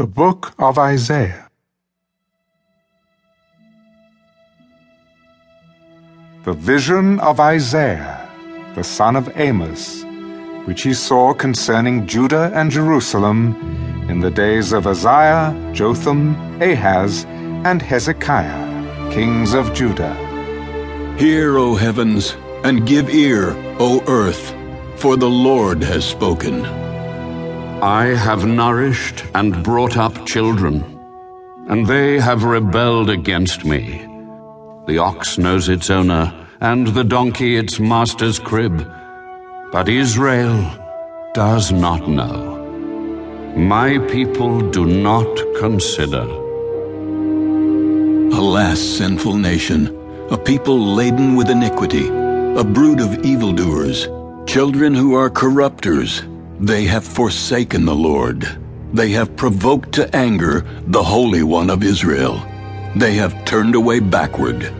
The Book of Isaiah. The vision of Isaiah, the son of Amos, which he saw concerning Judah and Jerusalem in the days of Uzziah, Jotham, Ahaz, and Hezekiah, kings of Judah. Hear, O heavens, and give ear, O earth, for the Lord has spoken. I have nourished and brought up children, and they have rebelled against me. The ox knows its owner, and the donkey its master's crib, but Israel does not know. My people do not consider. Alas, sinful nation, a people laden with iniquity, a brood of evildoers, children who are corrupters. They have forsaken the Lord. They have provoked to anger the Holy One of Israel. They have turned away backward.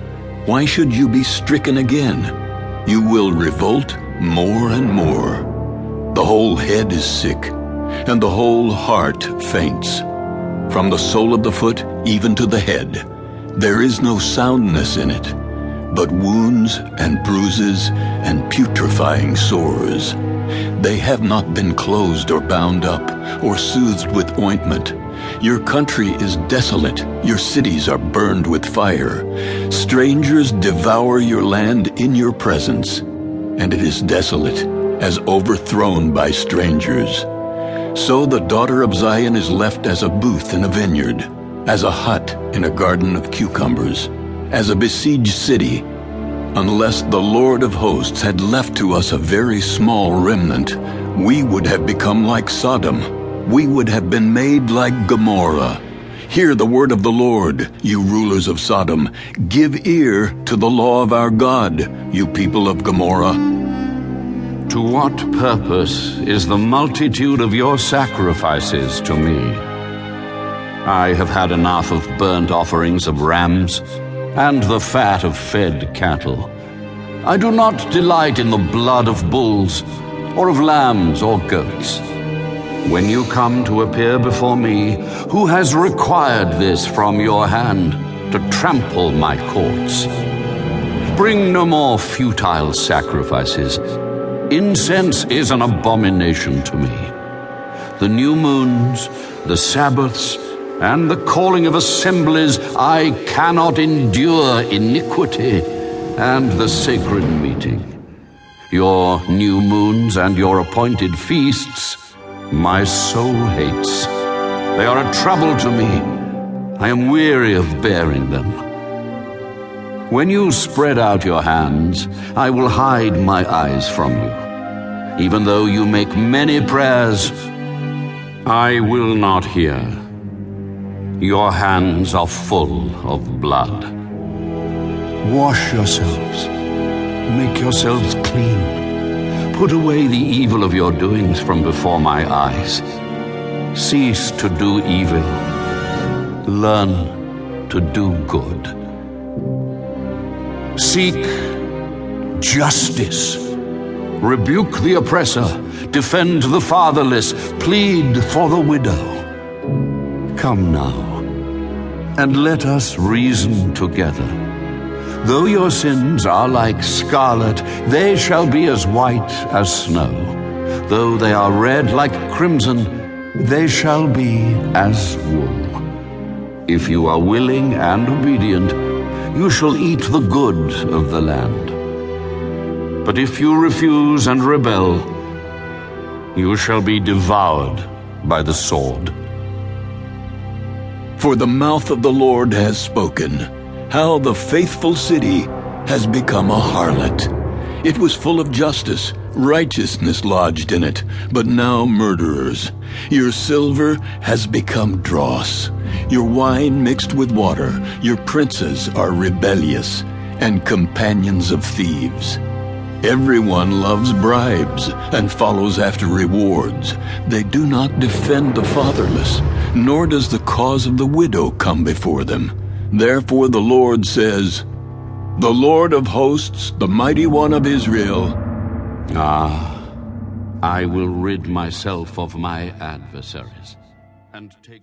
Why should you be stricken again? You will revolt more and more. The whole head is sick, and the whole heart faints. From the sole of the foot even to the head, there is no soundness in it, but wounds and bruises and putrefying sores. They have not been closed or bound up or soothed with ointment. Your country is desolate, your cities are burned with fire. Strangers devour your land in your presence, and it is desolate, as overthrown by strangers. So the daughter of Zion is left as a booth in a vineyard, as a hut in a garden of cucumbers, as a besieged city Unless the Lord of hosts had left to us a very small remnant, we would have become like Sodom. We would have been made like Gomorrah. Hear the word of the Lord, you rulers of Sodom. Give ear to the law of our God, you people of Gomorrah. To what purpose is the multitude of your sacrifices to me? I have had enough of burnt offerings of rams and the fat of fed cattle. I do not delight in the blood of bulls, or of lambs or goats. When you come to appear before me, who has required this from your hand, to trample my courts? Bring no more futile sacrifices. Incense is an abomination to me. The new moons, the Sabbaths, and the calling of assemblies, I cannot endure iniquity and the sacred meeting. Your new moons and your appointed feasts, my soul hates. They are a trouble to me. I am weary of bearing them. When you spread out your hands, I will hide my eyes from you. Even though you make many prayers, I will not hear. Your hands are full of blood. Wash yourselves. Make yourselves clean. Put away the evil of your doings from before my eyes. Cease to do evil. Learn to do good. Seek justice. Rebuke the oppressor. Defend the fatherless. Plead for the widow. Come now, and let us reason together. Though your sins are like scarlet, they shall be as white as snow. Though they are red like crimson, they shall be as wool. If you are willing and obedient, you shall eat the good of the land. But if you refuse and rebel, you shall be devoured by the sword. For the mouth of the Lord has spoken, how the faithful city has become a harlot. It was full of justice, righteousness lodged in it, but now murderers. Your silver has become dross, your wine mixed with water. Your princes are rebellious and companions of thieves. Everyone loves bribes and follows after rewards. They do not defend the fatherless, nor does the cause of the widow come before them. Therefore the Lord says, The Lord of hosts, the mighty one of Israel. Ah, I will rid myself of my adversaries and take